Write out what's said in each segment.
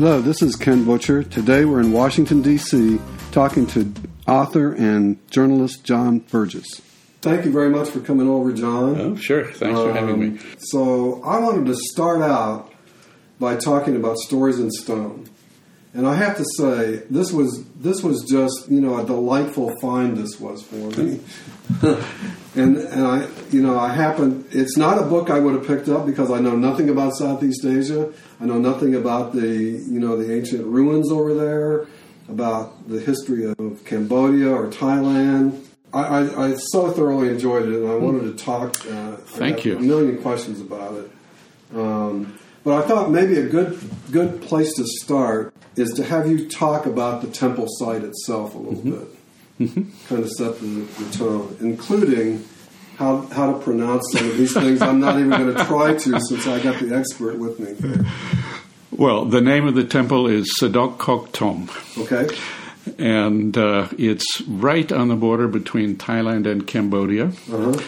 Hello, this is Ken Butcher. Today we're in Washington, D.C., talking to author and journalist John Burgess. Thank you very much for coming over, John. Oh, sure. Thanks for having me. Um, So, I wanted to start out by talking about Stories in Stone. And I have to say, this was this was just you know a delightful find. This was for me, and and I you know I happen. It's not a book I would have picked up because I know nothing about Southeast Asia. I know nothing about the you know the ancient ruins over there, about the history of Cambodia or Thailand. I, I, I so thoroughly enjoyed it, and I wanted to talk. Uh, Thank you. A million questions about it. Um, but I thought maybe a good good place to start is to have you talk about the temple site itself a little bit, kind of set the, the tone, including how how to pronounce some of these things. I'm not even going to try to since I got the expert with me. Well, the name of the temple is Sdok Kok Thom, Okay, and uh, it's right on the border between Thailand and Cambodia. uh-huh.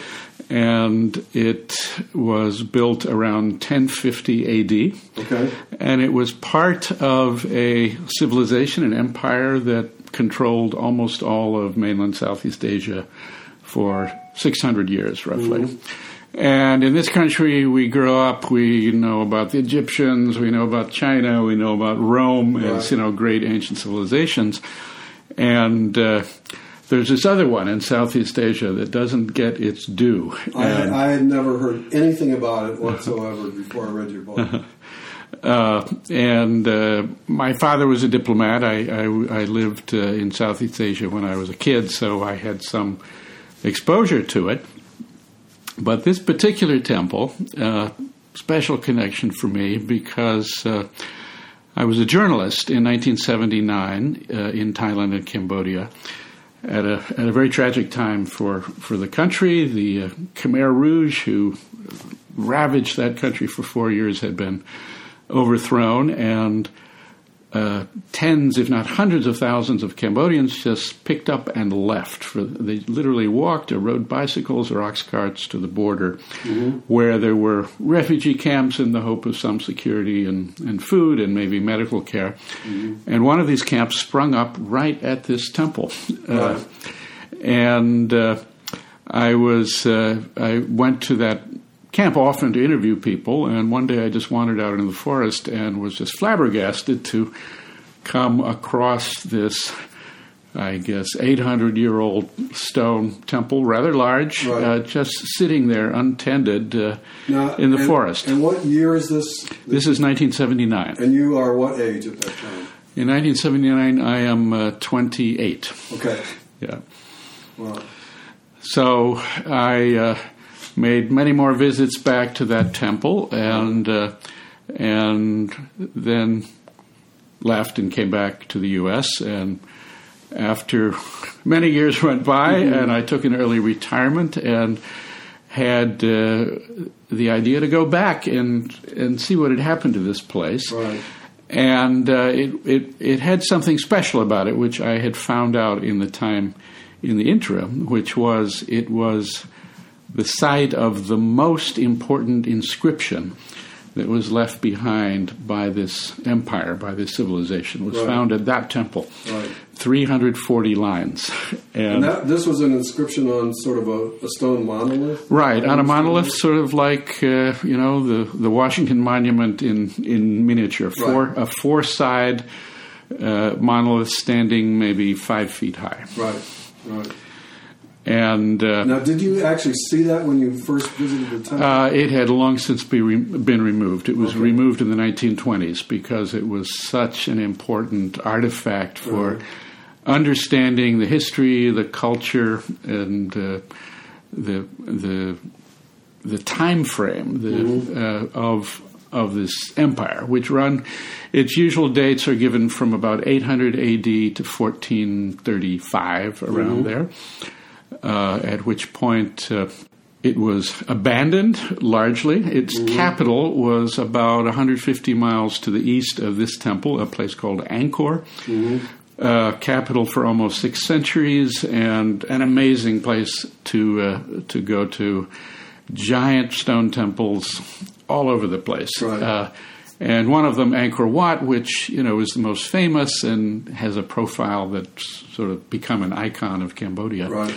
And it was built around 1050 AD. okay, And it was part of a civilization, an empire that controlled almost all of mainland Southeast Asia for 600 years, roughly. And in this country, we grow up, we know about the Egyptians, we know about China, we know about Rome as, you know, great ancient civilizations. And uh, there's this other one in Southeast Asia that doesn't get its due. I, had, I had never heard anything about it whatsoever before I read your book. Uh, and uh, my father was a diplomat. I, I, I lived uh, in Southeast Asia when I was a kid, so I had some exposure to it. But this particular temple, uh, special connection for me because uh, I was a journalist in 1979 uh, in Thailand and Cambodia at a at a very tragic time for, for the country. The uh, Khmer Rouge, who ravaged that country for four years, had been overthrown, and uh, tens, if not hundreds of thousands of Cambodians just picked up and left. For, they literally walked or rode bicycles or ox carts to the border, where there were refugee camps in the hope of some security and, and food and maybe medical care. And one of these camps sprung up right at this temple. Uh, and uh, I was uh, I went to that camp often to interview people, and one day I just wandered out into the forest and was just flabbergasted to come across this. I guess 800 year old stone temple, rather large, Right. uh, just sitting there untended uh, Now, in the and- forest. And what year is this? this is 1979. And you are what age at that time? In 1979, I am uh, 28. Okay. Yeah. Well, So I uh, made many more visits back to that temple, and uh, and then left and came back to the U.S. And after many years went by, and I took an early retirement and had uh, the idea to go back and and see what had happened to this place right. and uh, it, it it had something special about it, which I had found out in the time in the interim, which was it was the site of the most important inscription that was left behind by this empire, by this civilization, was Right. found at that temple. Right. 340 lines. And that, this was an inscription on sort of a, a stone monolith. Right, on a monolith, sort of like uh, you know the the Washington Monument in in miniature, four Right. a four side uh, monolith standing maybe five feet high, Right. Right. And uh, Now, did you actually see that when you first visited the temple? uh, it had long since be re- been removed. It was Okay. removed in the 1920s because it was such an important artifact for Right. understanding the history, the culture, and uh, the the the time frame the, uh, of of this empire, which run its usual dates are given from about 800 AD to 1435, around there. Uh, at which point uh, it was abandoned largely. Its capital was about 150 miles to the east of this temple, a place called Angkor. Uh, capital for almost six centuries, and an amazing place to uh, to go to. giant stone temples all over the place. Right. Uh, and one of them, Angkor Wat, which you know is the most famous and has a profile that's sort of become an icon of Cambodia, Right.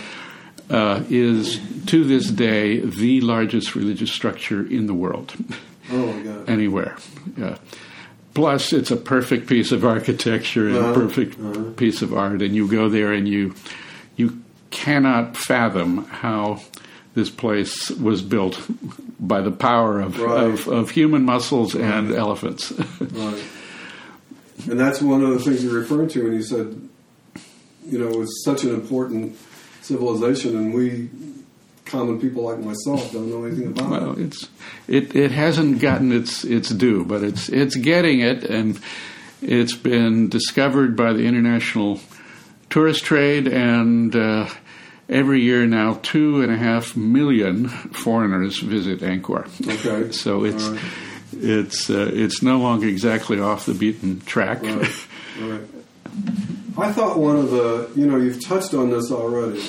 Uh, is to this day the largest religious structure in the world, Oh my God. anywhere. Yeah. Plus, it's a perfect piece of architecture and a Uh-huh. perfect Uh-huh. piece of art, and you go there and you you cannot fathom how this place was built by the power of, Right. of, of human muscles and elephants. Right. And that's one of the things you're referring to when you said, you know, it's such an important civilization, and we common people like myself don't know anything about well, it. it's it, it hasn't gotten its its due, but it's it's getting it, and it's been discovered by the international tourist trade, and uh, every year now two and a half million foreigners visit Angkor. Okay. So it's right. it's uh, it's no longer exactly off the beaten track. Right. Right. I thought one of the, you know, you've touched on this already.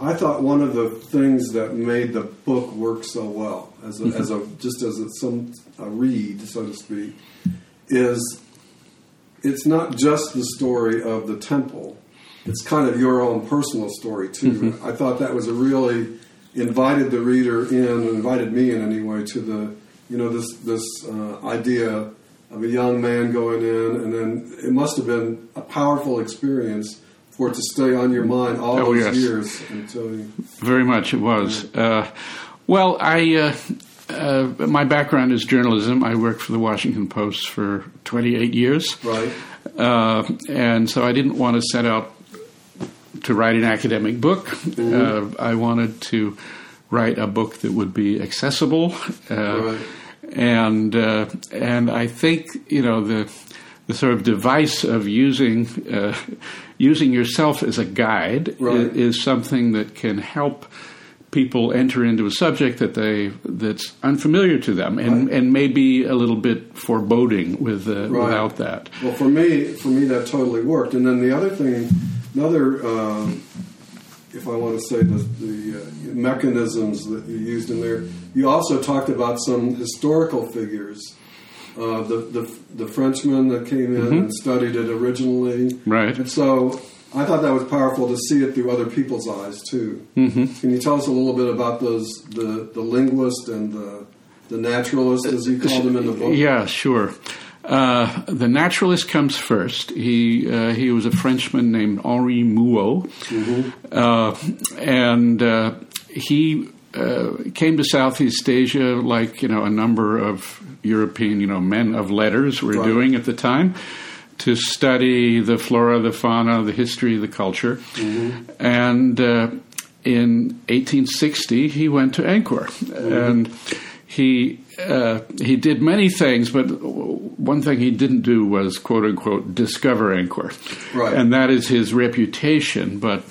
I thought one of the things that made the book work so well, as a, as a just as a, some a read, so to speak, is it's not just the story of the temple. It's kind of your own personal story too. I thought that was a really invited the reader in, invited me in anyway, to the you know this this uh, idea of a young man going in, and then it must have been a powerful experience for it to stay on your mind all Oh, those yes. years until you. Very much it was. Uh, well, I uh, uh, my background is journalism. I worked for the Washington Post for 28 years, Right. uh, and so I didn't want to set out to write an academic book. Mm-hmm. Uh, I wanted to write a book that would be accessible, uh, Right. And uh, and I think you know the the sort of device of using uh, using yourself as a guide Right. is something that can help people enter into a subject that they that's unfamiliar to them and Right. and maybe a little bit foreboding with uh, Right. without that. Well, for me, for me, that totally worked. And then the other thing, another, um, if I want to say the, the uh, mechanisms that you used in there, you also talked about some historical figures. Uh, the, the the Frenchman that came in and studied it originally, Right. And so I thought that was powerful to see it through other people's eyes too. Mm-hmm. Can you tell us a little bit about those the the linguist and the the naturalist, as you called them in the book? Yeah, sure. Uh, the naturalist comes first. He uh, he was a Frenchman named Henri Mouhot, uh, and uh, he uh, came to Southeast Asia like you know a number of European you know men of letters were Right. doing at the time to study the flora, the fauna, the history, the culture, and. Uh, in 1860, he went to Angkor, and he uh, he did many things, but one thing he didn't do was quote unquote discover Angkor, Right. and that is his reputation. But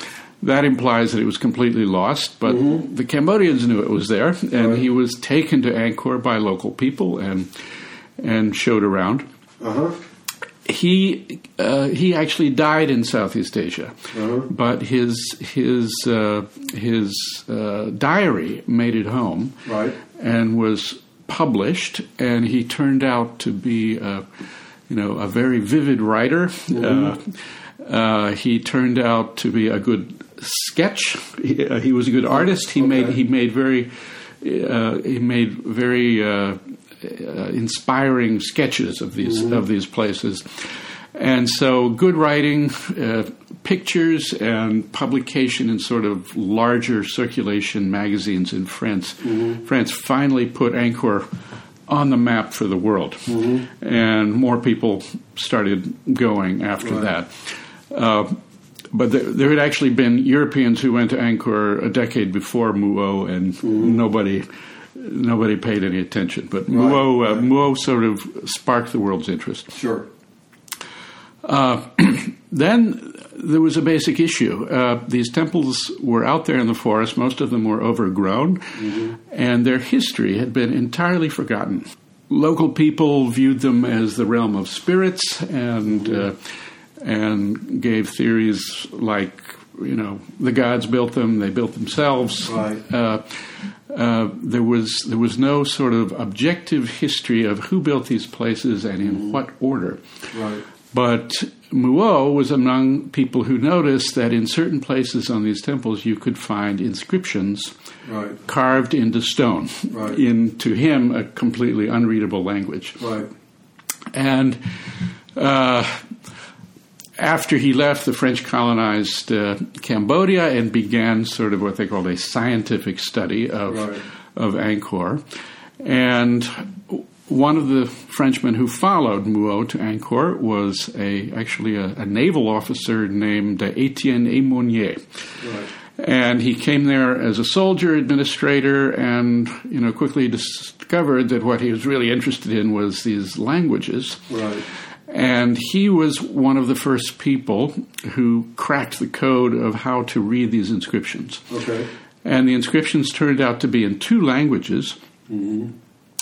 that implies that it was completely lost. But the Cambodians knew it was there, and Mm-hmm. Right. he was taken to Angkor by local people and and showed around Uh huh. he uh, he actually died in Southeast Asia, Uh-huh. but his his uh, his uh, diary made it home, Right. and was published, and he turned out to be a, you know a very vivid writer. Uh, uh, he turned out to be a good sketch. He, uh, he was a good artist. He made he made very uh, he made very uh, uh, inspiring sketches of these of these places. And so, good writing, uh, pictures, and publication in sort of larger circulation magazines in France. France finally put Angkor on the map for the world, and more people started going after Right. that. Uh, but there, there had actually been Europeans who went to Angkor a decade before Mouhot, and nobody nobody paid any attention. But Mouhot, uh, right. Mouhot sort of sparked the world's interest. Sure. Then there was a basic issue. Uh, these temples were out there in the forest. Most of them were overgrown, and their history had been entirely forgotten. Local people viewed them as the realm of spirits, and uh, and gave theories like you know the gods built them, they built themselves. Right. Uh, uh, there was there was no sort of objective history of who built these places and in what order. Right. But Mouhot was among people who noticed that in certain places on these temples you could find inscriptions Right. carved into stone, Right. in to him a completely unreadable language. Right. And uh, after he left, the French colonized uh, Cambodia and began sort of what they called a scientific study of Right. of Angkor. And one of the Frenchmen who followed Mouhot to Angkor was a actually a, a naval officer named Etienne Aymonier. Right. And he came there as a soldier administrator, and you know quickly discovered that what he was really interested in was these languages. Right. And he was one of the first people who cracked the code of how to read these inscriptions. Okay. And the inscriptions turned out to be in two languages. Mm-hmm.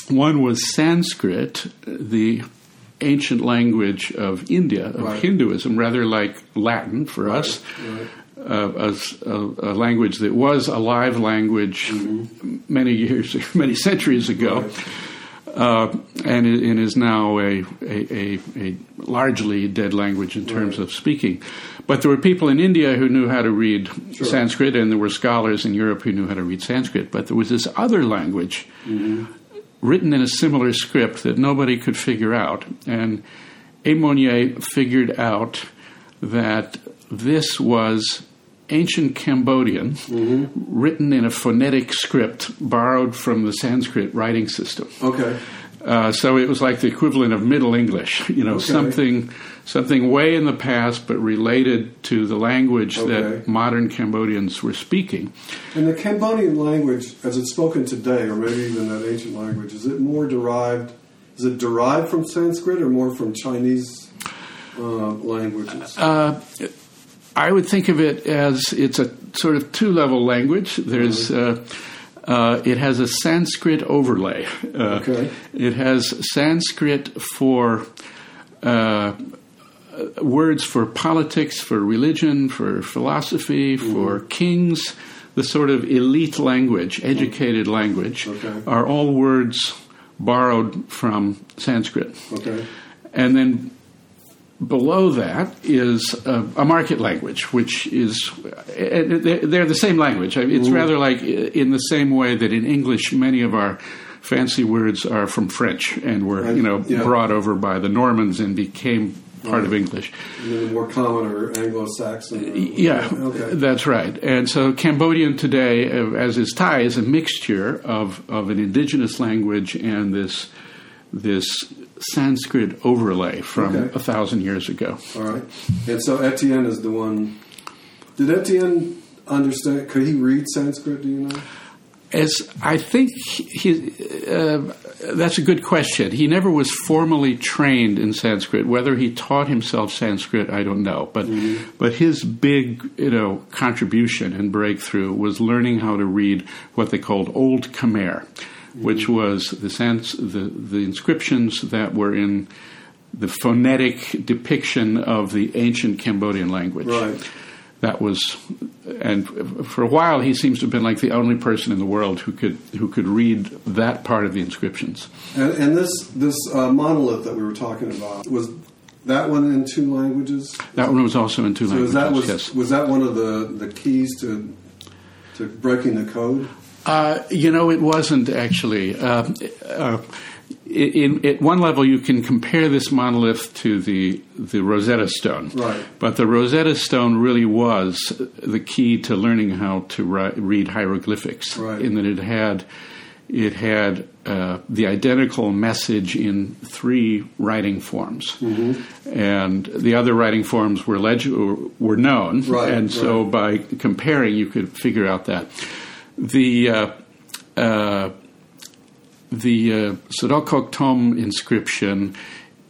One was Sanskrit, the ancient language of India, of Right. Hinduism, rather like Latin for us, Right. uh, a, a- language that was a live language many years, many centuries ago. Right. Uh, and, and is now a, a, a, a largely dead language in terms Right. of speaking. But there were people in India who knew how to read Sure. Sanskrit, and there were scholars in Europe who knew how to read Sanskrit. But there was this other language written in a similar script that nobody could figure out. And Aymonier figured out that this was ancient Cambodian written in a phonetic script borrowed from the Sanskrit writing system. Okay. Uh, so it was like the equivalent of Middle English, you know, Okay. something something way in the past, but related to the language Okay. that modern Cambodians were speaking. And the Cambodian language, as it's spoken today, or maybe even that ancient language, is it more derived? Is it derived from Sanskrit or more from Chinese uh, languages? Uh, I would think of it as it's a sort of two level language. There's uh, uh, it has a Sanskrit overlay. Uh, Okay. It has Sanskrit for uh, words for politics, for religion, for philosophy, for mm-hmm. kings. The sort of elite language, mm-hmm. educated language, Okay. are all words borrowed from Sanskrit. okay. And then below that is a, a market language, which is eh, eh they're they're the same language. It's mm-hmm. rather like eh, in the same way that in English many of our fancy words are from French and were you know Yeah. brought over by the Normans and became part of English. The more common or Anglo-Saxon. or- Yeah, Okay. that's right. And so Cambodian today, uh, as is Thai, is a mixture of, of an indigenous language and this this Sanskrit overlay from Okay. a thousand years ago. All right. And so Etienne is the one. Did Etienne understand? Could he read Sanskrit? Do you know? As I think he, uh, that's a good question. He never was formally trained in Sanskrit. Whether he taught himself Sanskrit, I don't know. But but his big you know contribution and breakthrough was learning how to read what they called Old Khmer, which was the sans, the the inscriptions that were in the phonetic depiction of the ancient Cambodian language Right. that was and for a while he seems to have been like the only person in the world who could who could read that part of the inscriptions And, and this this uh, monolith that we were talking about was that one in two languages. that one was also in two So languages that was yes was that one of the, the keys to to breaking the code? uh, you know it wasn't actually uh, uh, in, at one level you can compare this monolith to the the Rosetta Stone Right. but the Rosetta Stone really was the key to learning how to ri- read hieroglyphics Right. in that it had it had uh, the identical message in three writing forms, Mm-hmm. and the other writing forms were leg- were known, Right, and so by comparing, you could figure out that the uh, uh, the uh, Sdok Kok Thom inscription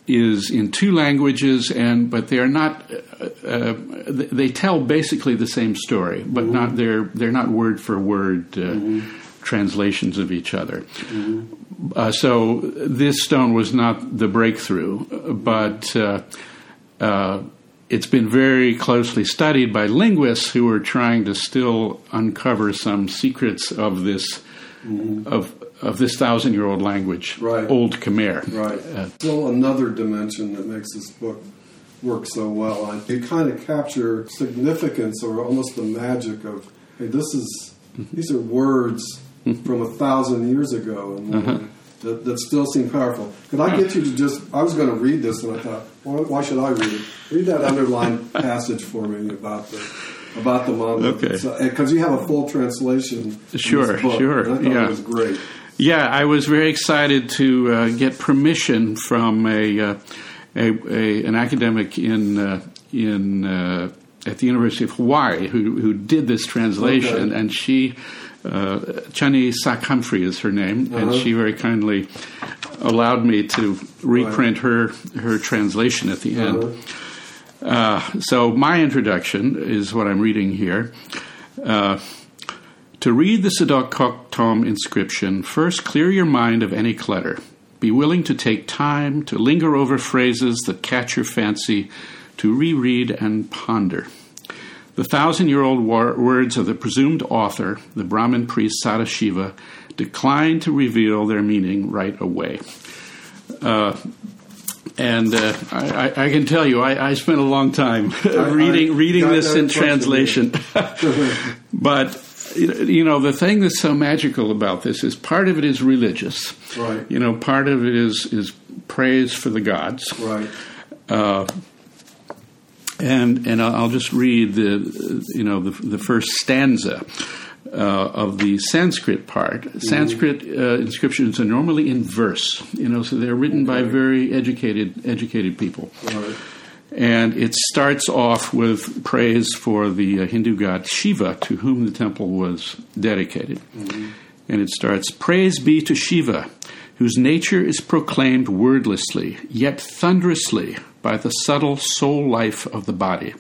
is in two languages, and but they are not. Uh, uh, they tell basically the same story, but not they're they're not word for word uh, translations of each other. Uh, so this stone was not the breakthrough, but. Uh, uh, it's been very closely studied by linguists who are trying to still uncover some secrets of this of of this thousand year old language, Right. Old Khmer. Right. Uh, Still another dimension that makes this book work so well. I, you kind of capture significance or almost the magic of, hey, this is mm-hmm. these are words mm-hmm. from a thousand years ago and uh-huh. that, that still seem powerful. Could I get you to just? I was going to read this and I thought, well, why should I read it? Read that underlined passage for me about the. About the monolith, Okay. because you have a full translation. Sure, book, sure, and I thought yeah. it was great. Yeah, I was very excited to uh, get permission from a, uh, a, a an academic in uh, in uh, at the University of Hawaii who who did this translation, Okay. and she. Uh, Chhany Sak-Humphry is her name, and Uh-huh. she very kindly allowed me to reprint her her translation at the end. Uh-huh. Uh, so my introduction is what I'm reading here. To read the Sadok Tom inscription, first clear your mind of any clutter. Be willing to take time to linger over phrases that catch your fancy, to reread and ponder. The thousand year old words of the presumed author, the Brahmin priest Sadashiva, decline to reveal their meaning right away. Uh, and uh, I, I- can tell you, I, I spent a long time reading reading this in translation. but you know, the thing that's so magical about this is part of it is religious. Right. You know, part of it is is praise for the gods. Right. And and I'll just read the you know the the first stanza uh, of the Sanskrit part. Sanskrit uh, inscriptions are normally in verse, you know, so they're written by very educated educated people. Right. And it starts off with praise for the uh, Hindu god Shiva, to whom the temple was dedicated. And it starts Praise be to Shiva, whose nature is proclaimed wordlessly, yet thunderously by the subtle soul life of the body,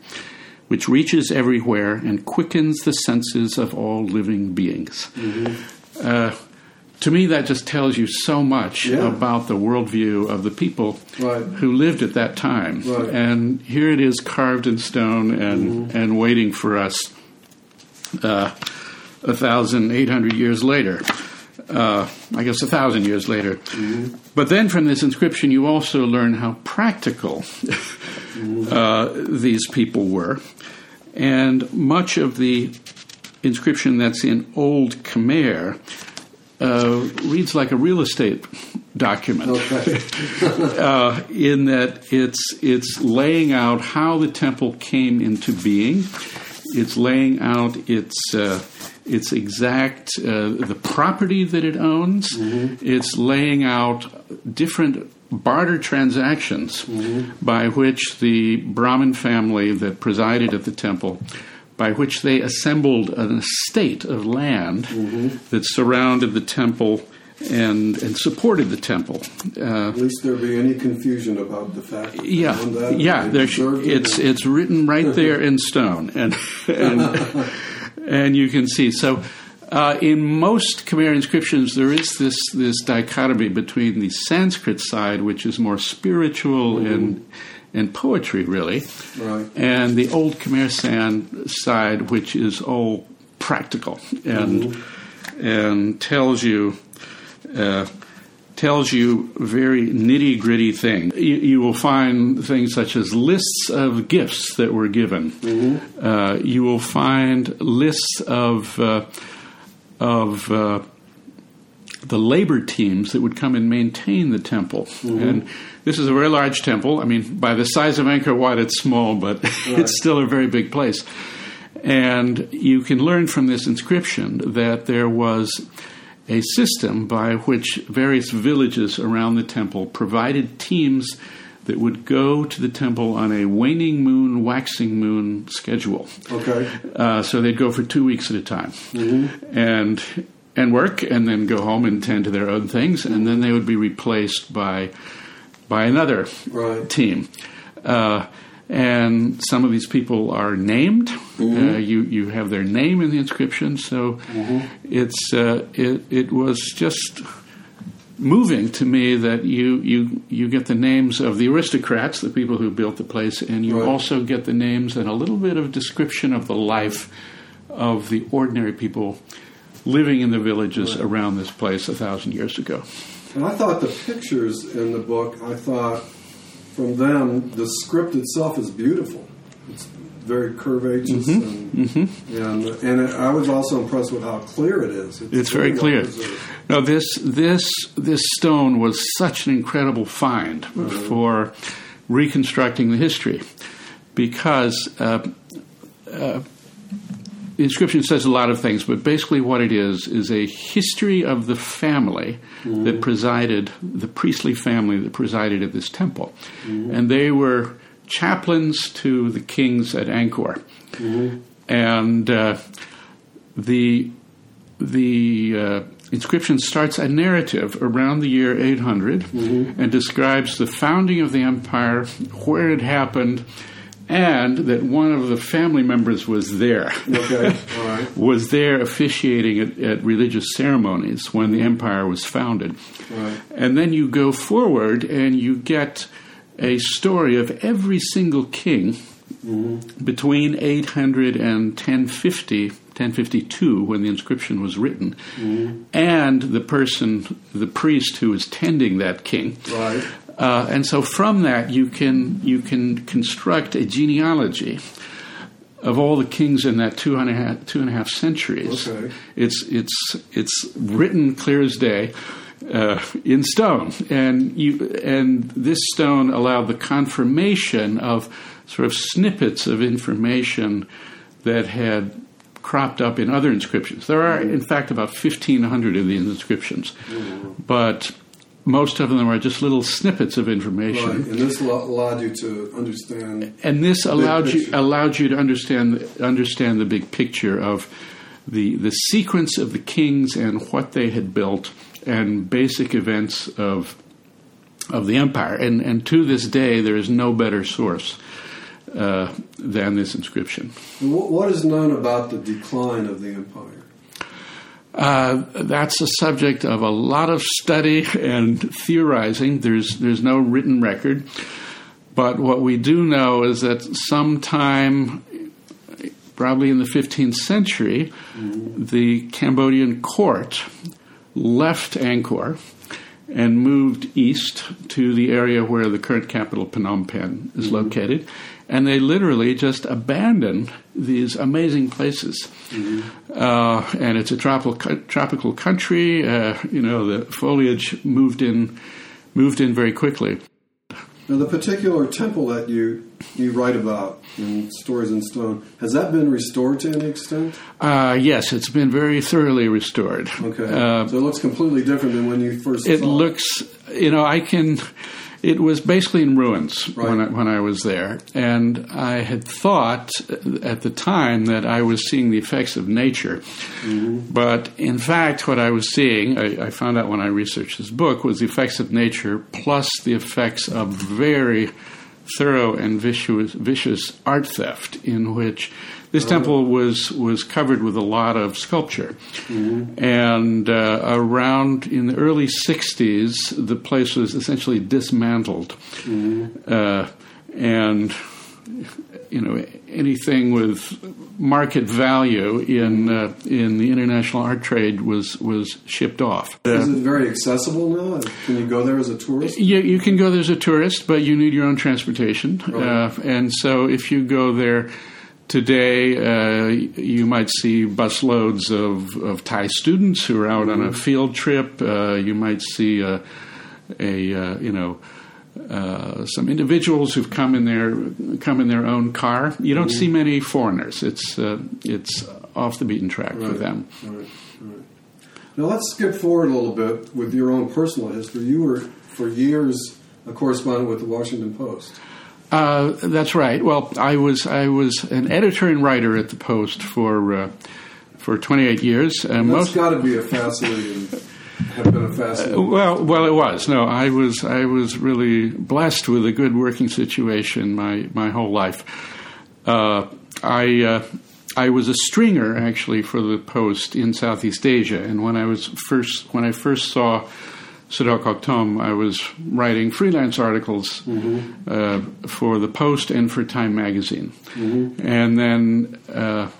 which reaches everywhere and quickens the senses of all living beings. Uh, to me, that just tells you so much Yeah. about the worldview of the people Right. who lived at that time. Right. And here it is carved in stone and, and waiting for us uh, a thousand eight hundred years later. Uh, I guess a thousand years later. But then from this inscription, you also learn how practical uh, these people were. And much of the inscription that's in Old Khmer uh, reads like a real estate document Okay. uh, in that it's it's laying out how the temple came into being. It's laying out its uh, its exact uh, the property that it owns. It's laying out different barter transactions by which the Brahmin family that presided at the temple. By which they assembled an estate of land that surrounded the temple and and supported the temple. Uh, At least there be any confusion about the fact. that yeah, that, yeah. It's it's written right there in stone, and and and you can see. So, uh, in most Khmer inscriptions, there is this this dichotomy between the Sanskrit side, which is more spiritual and and poetry, really, Right. and the old Khmer San side, which is all practical and and tells you uh, tells you very nitty gritty things. You, you will find things such as lists of gifts that were given. Uh, you will find lists of uh, of uh, the labor teams that would come and maintain the temple. And this is a very large temple. I mean, by the size of Angkor Wat, it's small, but it's still a very big place. And you can learn from this inscription that there was a system by which various villages around the temple provided teams that would go to the temple on a waning moon, waxing moon schedule. Okay. Uh, so they'd go for two weeks at a time, and and work, and then go home and tend to their own things, and then they would be replaced by by another Right. team. Uh, and some of these people are named. Uh, you you have their name in the inscription, so it's uh, it it was just moving to me that you you you get the names of the aristocrats, the people who built the place, and you Right. also get the names and a little bit of description of the life of the ordinary people living in the villages around this place a thousand years ago. And I thought the pictures in the book, I thought from them, the script itself is beautiful. It's very curvaceous, and, and and I was also impressed with how clear it is. It's very well clear. preserved. No, this this this stone was such an incredible find for reconstructing the history, because uh, uh, the inscription says a lot of things, but basically what it is is a history of the family that presided, the priestly family that presided at this temple, and they were chaplains to the kings at Angkor, and uh, the the uh, inscription starts a narrative around the year 800 and describes the founding of the empire, where it happened, and that one of the family members was there. Okay, right, was there officiating at, at religious ceremonies when the empire was founded. right. And then you go forward and you get a story of every single king mm-hmm. between 800 and 1050, 1052, when the inscription was written, mm-hmm. and the person, the priest who was tending that king. Right. Uh, and so from that you can you can construct a genealogy of all the kings in that two and a half two and a half centuries. Okay. It's it's it's written clear as day. Uh, in stone, and you and this stone allowed the confirmation of sort of snippets of information that had cropped up in other inscriptions. There are, in fact, about fifteen hundred of these inscriptions, but most of them are just little snippets of information Right, and this allo- allowed you to understand. and this allowed you allowed you to understand understand the big picture of the the sequence of the kings and what they had built and basic events of of the empire. And and to this day, there is no better source uh, than this inscription. What, what is known about the decline of the empire? Uh, that's a subject of a lot of study and theorizing. There's there's no written record, but what we do know is that sometime, probably in the 15th century, the Cambodian court left Angkor and moved east to the area where the current capital Phnom Penh is located, and they literally just abandon these amazing places. Uh, and it's a tropical tropical country. Uh, you know, the foliage moved in moved in very quickly. Now, the particular temple that you you write about in Stories in Stone has that been restored to any extent? Uh, yes, it's been very thoroughly restored. Okay, Uh, so it looks completely different than when you first. it looks, you know, I can. It was basically in ruins when I, when I was there, and I had thought at the time that I was seeing the effects of nature, mm-hmm. but in fact, what I was seeing, I, I found out when I researched this book, was the effects of nature plus the effects of very thorough and vicious, vicious art theft, in which this temple was was covered with a lot of sculpture, and uh, around in the early '60s, the place was essentially dismantled, uh, and you know anything with market value in uh, in the international art trade was was shipped off. Is it very accessible now? Can you go there as a tourist? You, you can go there as a tourist, but you need your own transportation. Uh, and so if you go there today, uh, you might see busloads of, of Thai students who are out on a field trip. Uh, you might see a, a uh, you know, uh, some individuals who've come in their come in their own car. You don't see many foreigners. It's uh, it's off the beaten track for them. Right, right. Now let's skip forward a little bit with your own personal history. You were for years a correspondent with the Washington Post. Uh, that's right. Well, I was I was an editor and writer at the Post for uh, for 28 years. Uh, That's most got to be a fascinating, have been a fascinating. well, well, it was. No, I was I was really blessed with a good working situation my my whole life. Uh, I. Uh, I was a stringer actually for the Post in Southeast Asia, and when I was first when I first saw Sdok Kok Thom, I was writing freelance articles uh, for the Post and for Time Magazine, and then uh,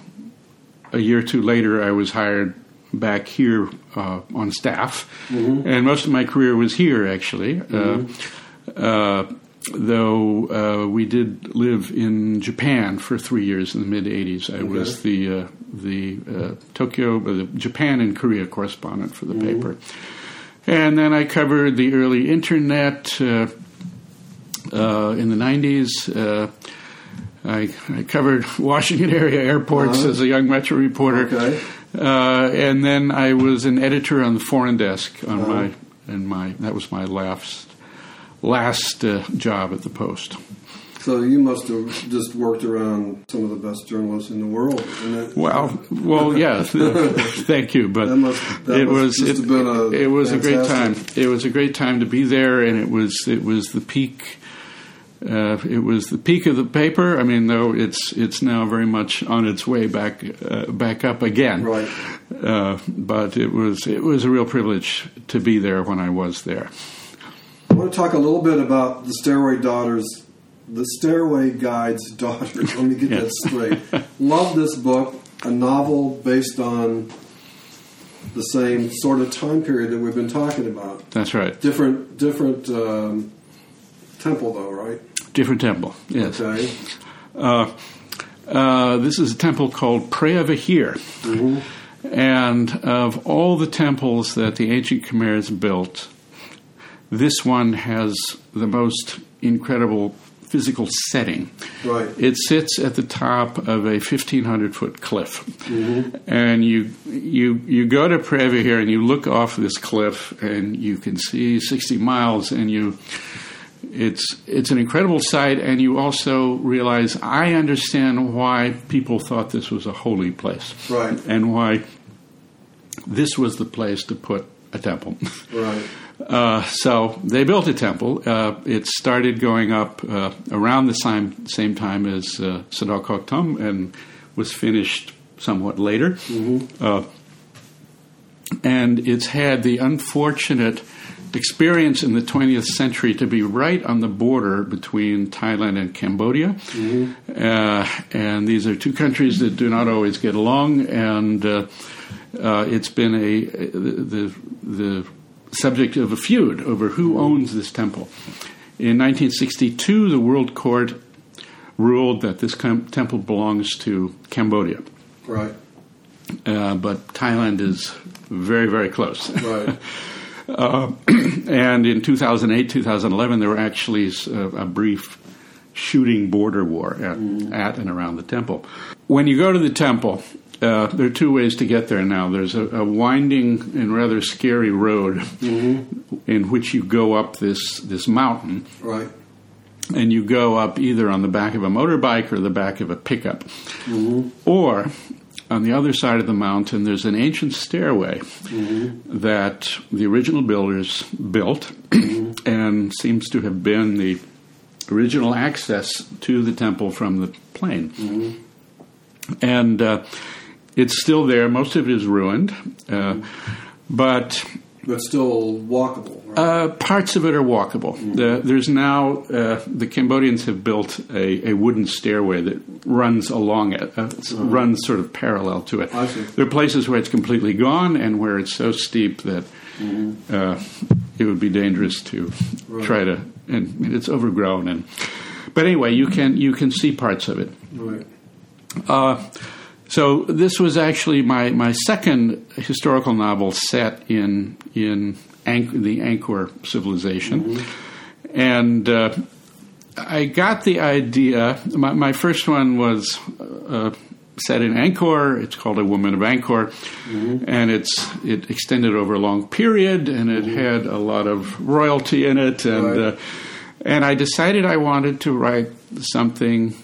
a year or two later, I was hired back here uh, on staff, and most of my career was here actually. Uh, uh, though uh, we did live in Japan for three years in the mid '80s. I was the uh, the uh, Tokyo, the Japan and Korea correspondent for the paper, and then I covered the early internet uh, uh, in the '90s. Uh, I, I covered Washington area airports Uh-huh. as a young Metro reporter, Okay. Uh, and then I was an editor on the foreign desk on Uh-huh. my and my that was my last last uh, job at the Post. So you must have just worked around some of the best journalists in the world. That, Well, well, yeah. thank you, but That must- that it was it, it was a great time. It was a great time to be there, and it was it was the peak. Uh, it was the peak of the paper. I mean, though it's it's now very much on its way back uh, back up again. Right. Uh, but it was it was a real privilege to be there when I was there. I want to talk a little bit about the Stairway Daughters, the Stairway Guide's Daughters. Let me get that straight. Love this book, a novel based on the same sort of time period that we've been talking about. That's right. Different, different um, temple, though, right? Different temple. Yes. Okay. Uh, uh, this is a temple called Preah Vihear. And of all the temples that the ancient Khmer's built, this one has the most incredible physical setting. Right. It sits at the top of a 1,500 foot cliff. And you, you, you go to Preah Vihear and you look off this cliff and you can see 60 miles and you it's it's an incredible sight, and you also realize I understand why people thought this was a holy place, Right. and why this was the place to put a temple. Right. Uh, so they built a temple. Uh, it started going up uh, around the same same time as uh, Sdok Kok Thom and was finished somewhat later. Uh, and it's had the unfortunate experience in the 20th century to be right on the border between Thailand and Cambodia. Uh, and these are two countries that do not always get along, and uh, uh, it's been a the, the subject of a feud over who owns this temple. In 1962, the World Court ruled that this com- temple belongs to Cambodia, Right. uh, but Thailand is very, very close. Right. Uh, and in 2008, 2011, there were actually uh, a brief shooting border war at, at and around the temple. When you go to the temple, uh, there are two ways to get there now. There's a, a winding and rather scary road in which you go up this, this mountain, Right. and you go up either on the back of a motorbike or the back of a pickup. Or on the other side of the mountain, there's an ancient stairway that the original builders built and seems to have been the original access to the temple from the plain. And uh, it's still there. Most of it is ruined. Uh, but But still walkable. Right? uh, parts of it are walkable. The, there's now uh, the Cambodians have built a, a wooden stairway that runs along it, uh, s- runs sort of parallel to it. I see. There are places where it's completely gone and where it's so steep that uh, it would be dangerous to try to, and, and it's overgrown. And but anyway, you can you can see parts of it. right. Uh, so this was actually my, my second historical novel set in in the Angkor civilization, and uh, I got the idea. My, my first one was uh, set in Angkor. It's called A Woman of Angkor, and it's it extended over a long period, and it had a lot of royalty in it, and Right. uh, and I decided I wanted to write something.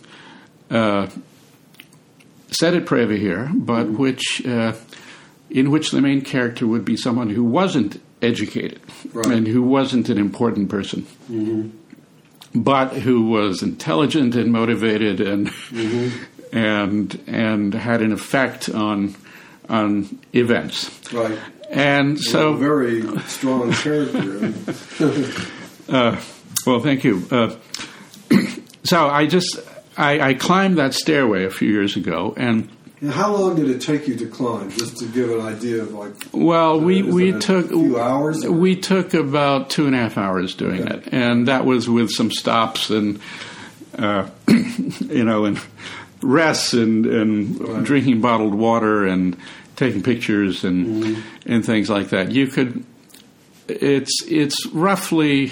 Set at Preah Vihear, but which uh, in which the main character would be someone who wasn't educated Right. and who wasn't an important person, but who was intelligent and motivated and and and had an effect on on events. Right. And so a very strong character. Uh, well, thank you. Uh, so I just I, I climbed that stairway a few years ago, and And how long did it take you to climb, just to give an idea of like? Well, we, we took few hours? We took about two and a half hours doing Okay. it, and that was with some stops and uh, you know and rests and and Right. drinking bottled water and taking pictures and Mm-hmm. and things like that. You could. It's it's roughly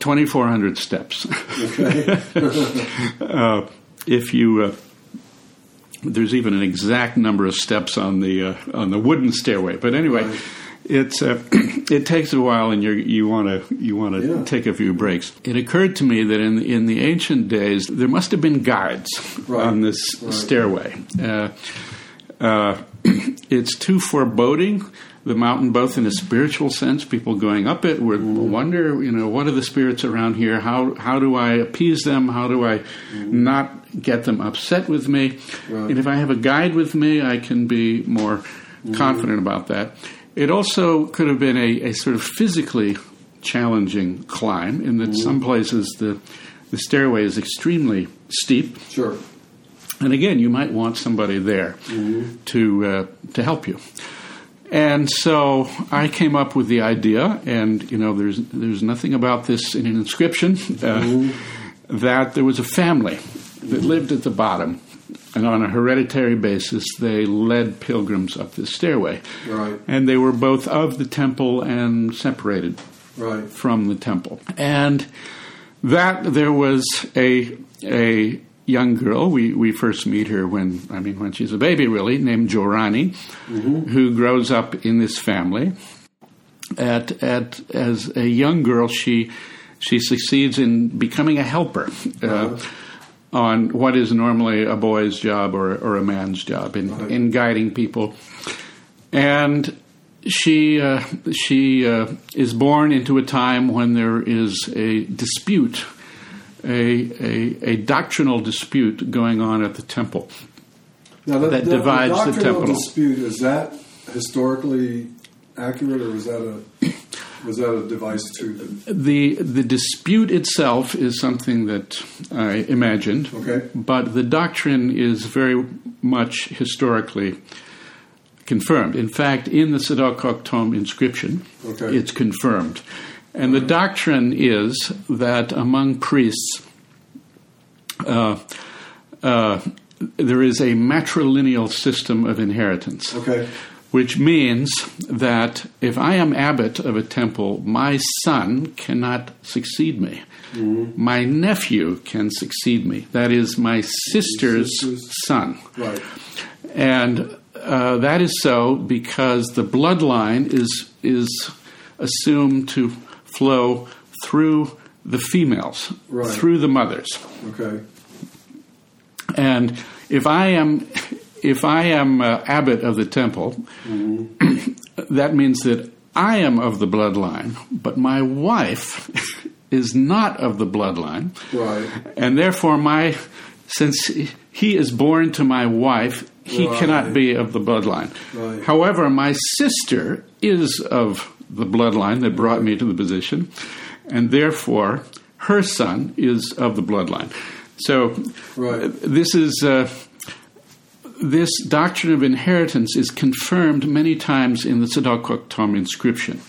twenty four hundred steps. Okay. uh, if you uh, there's even an exact number of steps on the uh, on the wooden stairway. But anyway, Right. it's uh, it takes a while, and you you want to you want to Yeah. take a few breaks. It occurred to me that in in the ancient days there must have been guides Right. on this Right. stairway. Uh, uh, it's too foreboding. The mountain, both in a spiritual sense, people going up it would mm-hmm. wonder, you know, what are the spirits around here? How how do I appease them? How do I mm-hmm. not get them upset with me? Right. And if I have a guide with me, I can be more mm-hmm. confident about that. It also could have been a, a sort of physically challenging climb, in that some places the the stairway is extremely steep, sure. and again, you might want somebody there to uh, to help you. And so I came up with the idea, and you know, there's there's nothing about this in an inscription uh, that there was a family that lived at the bottom, and on a hereditary basis, they led pilgrims up this stairway, Right. and they were both of the temple and separated Right. from the temple. And that there was a a young girl. We we first meet her when I mean when she's a baby, really, named Jorani, who grows up in this family. At at as a young girl, she she succeeds in becoming a helper. Uh, On what is normally a boy's job or, or a man's job in, Right. in guiding people, and she uh, she uh, is born into a time when there is a dispute, a, a a doctrinal dispute going on at the temple. Now, the, That the, divides the the temple. dispute is that historically accurate, or was that a was that a device too? the The dispute itself is something that I imagined, Okay. but the doctrine is very much historically confirmed. In fact, in the Sdok Kok Thom inscription, Okay. it's confirmed. And the doctrine is that among priests, uh, uh, there is a matrilineal system of inheritance, Okay. which means that if I am abbot of a temple, my son cannot succeed me. My nephew can succeed me. That is my sister's sister's- son. Right. And uh, that is so because the bloodline is is assumed to flow through the females, Right. through the mothers. Okay. And if I am if I am uh, abbot of the temple, that means that I am of the bloodline, but my wife is not of the bloodline. Right. And therefore, my since he is born to my wife, he Right. cannot be of the bloodline. Right. However, my sister is of the bloodline that brought me to the position, and therefore her son is of the bloodline. So, Right. this is. Uh, this doctrine of inheritance is confirmed many times in the Thom inscription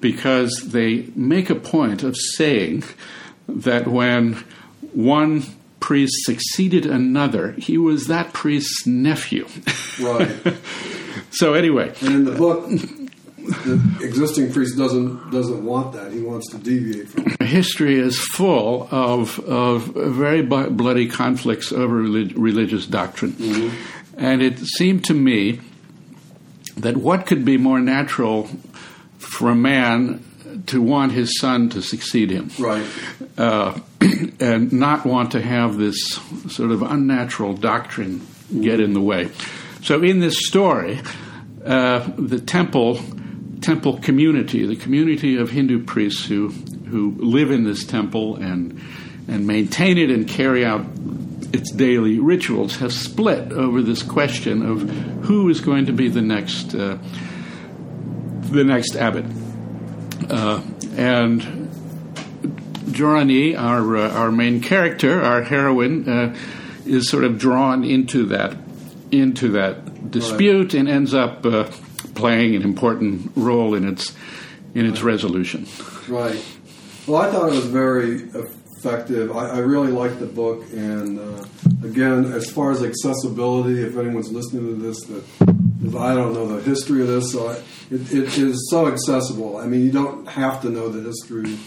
because they make a point of saying that when one priest succeeded another, he was that priest's nephew. Right. so, anyway, and in the book, the existing priest doesn't doesn't want that. He wants to deviate from. it. history is full of, of very bloody conflicts over relig- religious doctrine. And it seemed to me that what could be more natural for a man to want his son to succeed him Right. uh, and not want to have this sort of unnatural doctrine get in the way. So, in this story, uh, the temple temple community, the community of Hindu priests who who live in this temple and and maintain it and carry out its daily rituals, have split over this question of who is going to be the next uh, the next abbot, uh, and Jorani, our uh, our main character, our heroine, uh, is sort of drawn into that into that dispute and ends up uh, playing an important role in its in its resolution. Right. Well, I thought it was very effective. I, I really liked the book, and uh, again, as far as accessibility, if anyone's listening to this that I don't know the history of this, so I, it, it is so accessible. I mean, you don't have to know the history,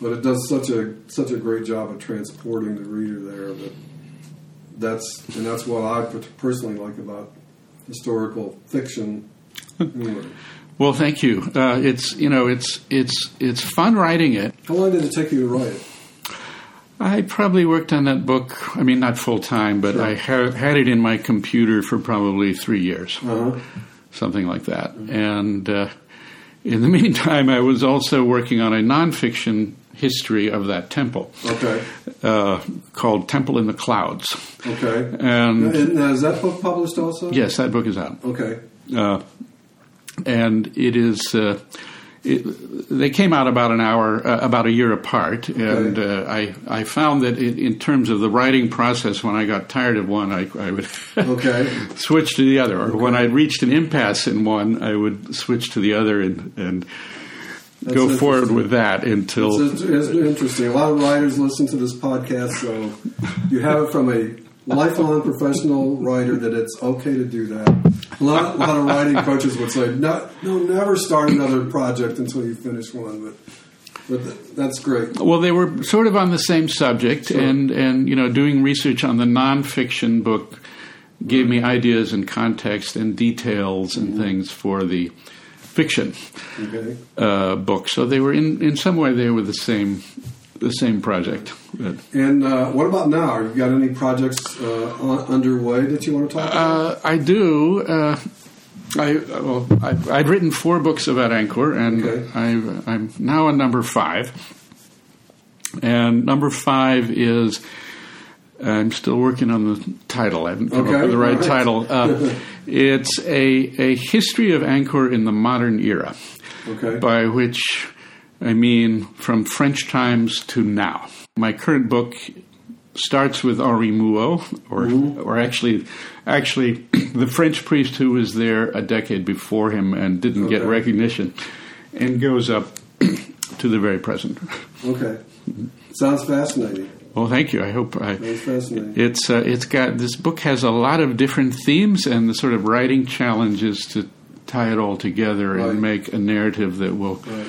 but it does such a such a great job of transporting the reader there. That that's and that's what I personally like about historical fiction. Well, thank you. Uh, it's you know it's it's it's fun writing it. How long did it take you to write it? I probably worked on that book. I mean, not full time, but Sure. I ha- had it in my computer for probably three years, Uh-huh. something like that. And uh, in the meantime, I was also working on a nonfiction history of that temple Okay. uh, called Temple in the Clouds. Okay. And And, is that book published also? yes, that book is out. Okay. uh, and it is. Uh, it, they came out about an hour, uh, about a year apart, and Okay. uh, I I found that in, in terms of the writing process, when I got tired of one, I, I would Okay. switch to the other, or when I reached an impasse in one, I would switch to the other and and That's go forward with that until. It's, it's interesting. A lot of writers listen to this podcast, so you have it from a lifelong professional writer that it's okay to do that. A lot, a lot of writing coaches would say, no, no, never start another project until you finish one. But, but that's great. Well, they were sort of on the same subject, Sure. and and you know, doing research on the nonfiction book gave me ideas and context and details and Mm-hmm. things for the fiction Okay. uh, book. So they were in in some way they were the same the same project. And uh, what about now? Have You got any projects uh, underway that you want to talk about? uh, I do. Uh, I well, I've, I'd written four books about Angkor, and Okay. I've, I'm now on number five. And number five is I'm still working on the title. I haven't come up with the right right. title. Uh, it's a a history of Angkor in the modern era, okay. by which I mean from French times to now. My current book starts with Henri Mouhot, or Mm-hmm. or actually, actually, the French priest who was there a decade before him and didn't get recognition, and goes up to the very present. okay. Sounds fascinating. Well, thank you. I hope I. It's uh, it's got this book has a lot of different themes, and the sort of writing challenges to tie it all together Right. and make a narrative that will Right.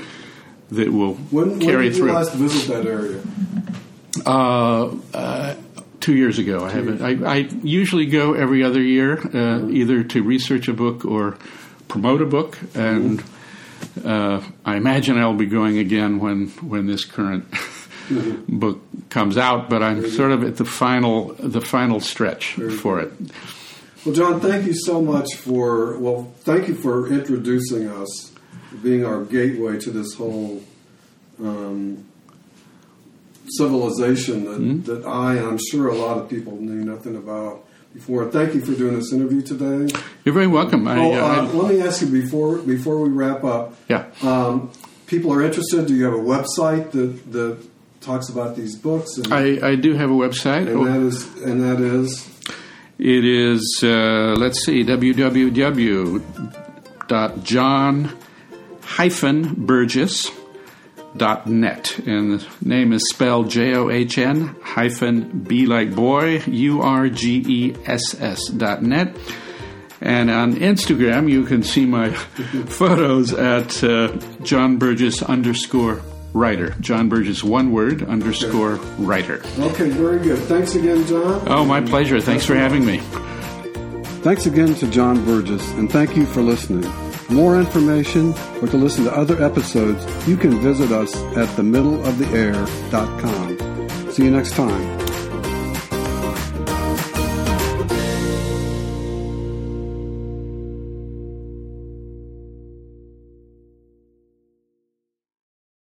That will When, when carry did you through. last visit that area? Uh, uh, two years ago, I haven't. I, I usually go every other year, uh, either to research a book or promote a book, and uh, I imagine I'll be going again when when this current book comes out. But I'm sort of at the final the final stretch for it. Well, John, thank you so much for well, thank you for introducing us, being our gateway to this whole um, civilization that, Mm-hmm. that I and I'm sure a lot of people knew nothing about before. Thank you for doing this interview today. You're very welcome. I, Oh, I- uh, let me ask you before before we wrap up. yeah. Um, people are interested. Do you have a website that that talks about these books? And, I, I do have a website. and that is and that is It is, uh, let's see, www.john-burgess.net. And the name is spelled J-O-H-N hyphen B like boy, U-R-G-E-S-S dot net. And on Instagram, you can see my photos at uh, John Burgess underscore writer. John Burgess, one word, underscore writer. okay. Very good. Thanks again, John. Oh, my pleasure. Thanks for having me. Thanks again to John Burgess, and thank you for listening. More information or to listen to other episodes, you can visit us at themiddleoftheair.com. See you next time.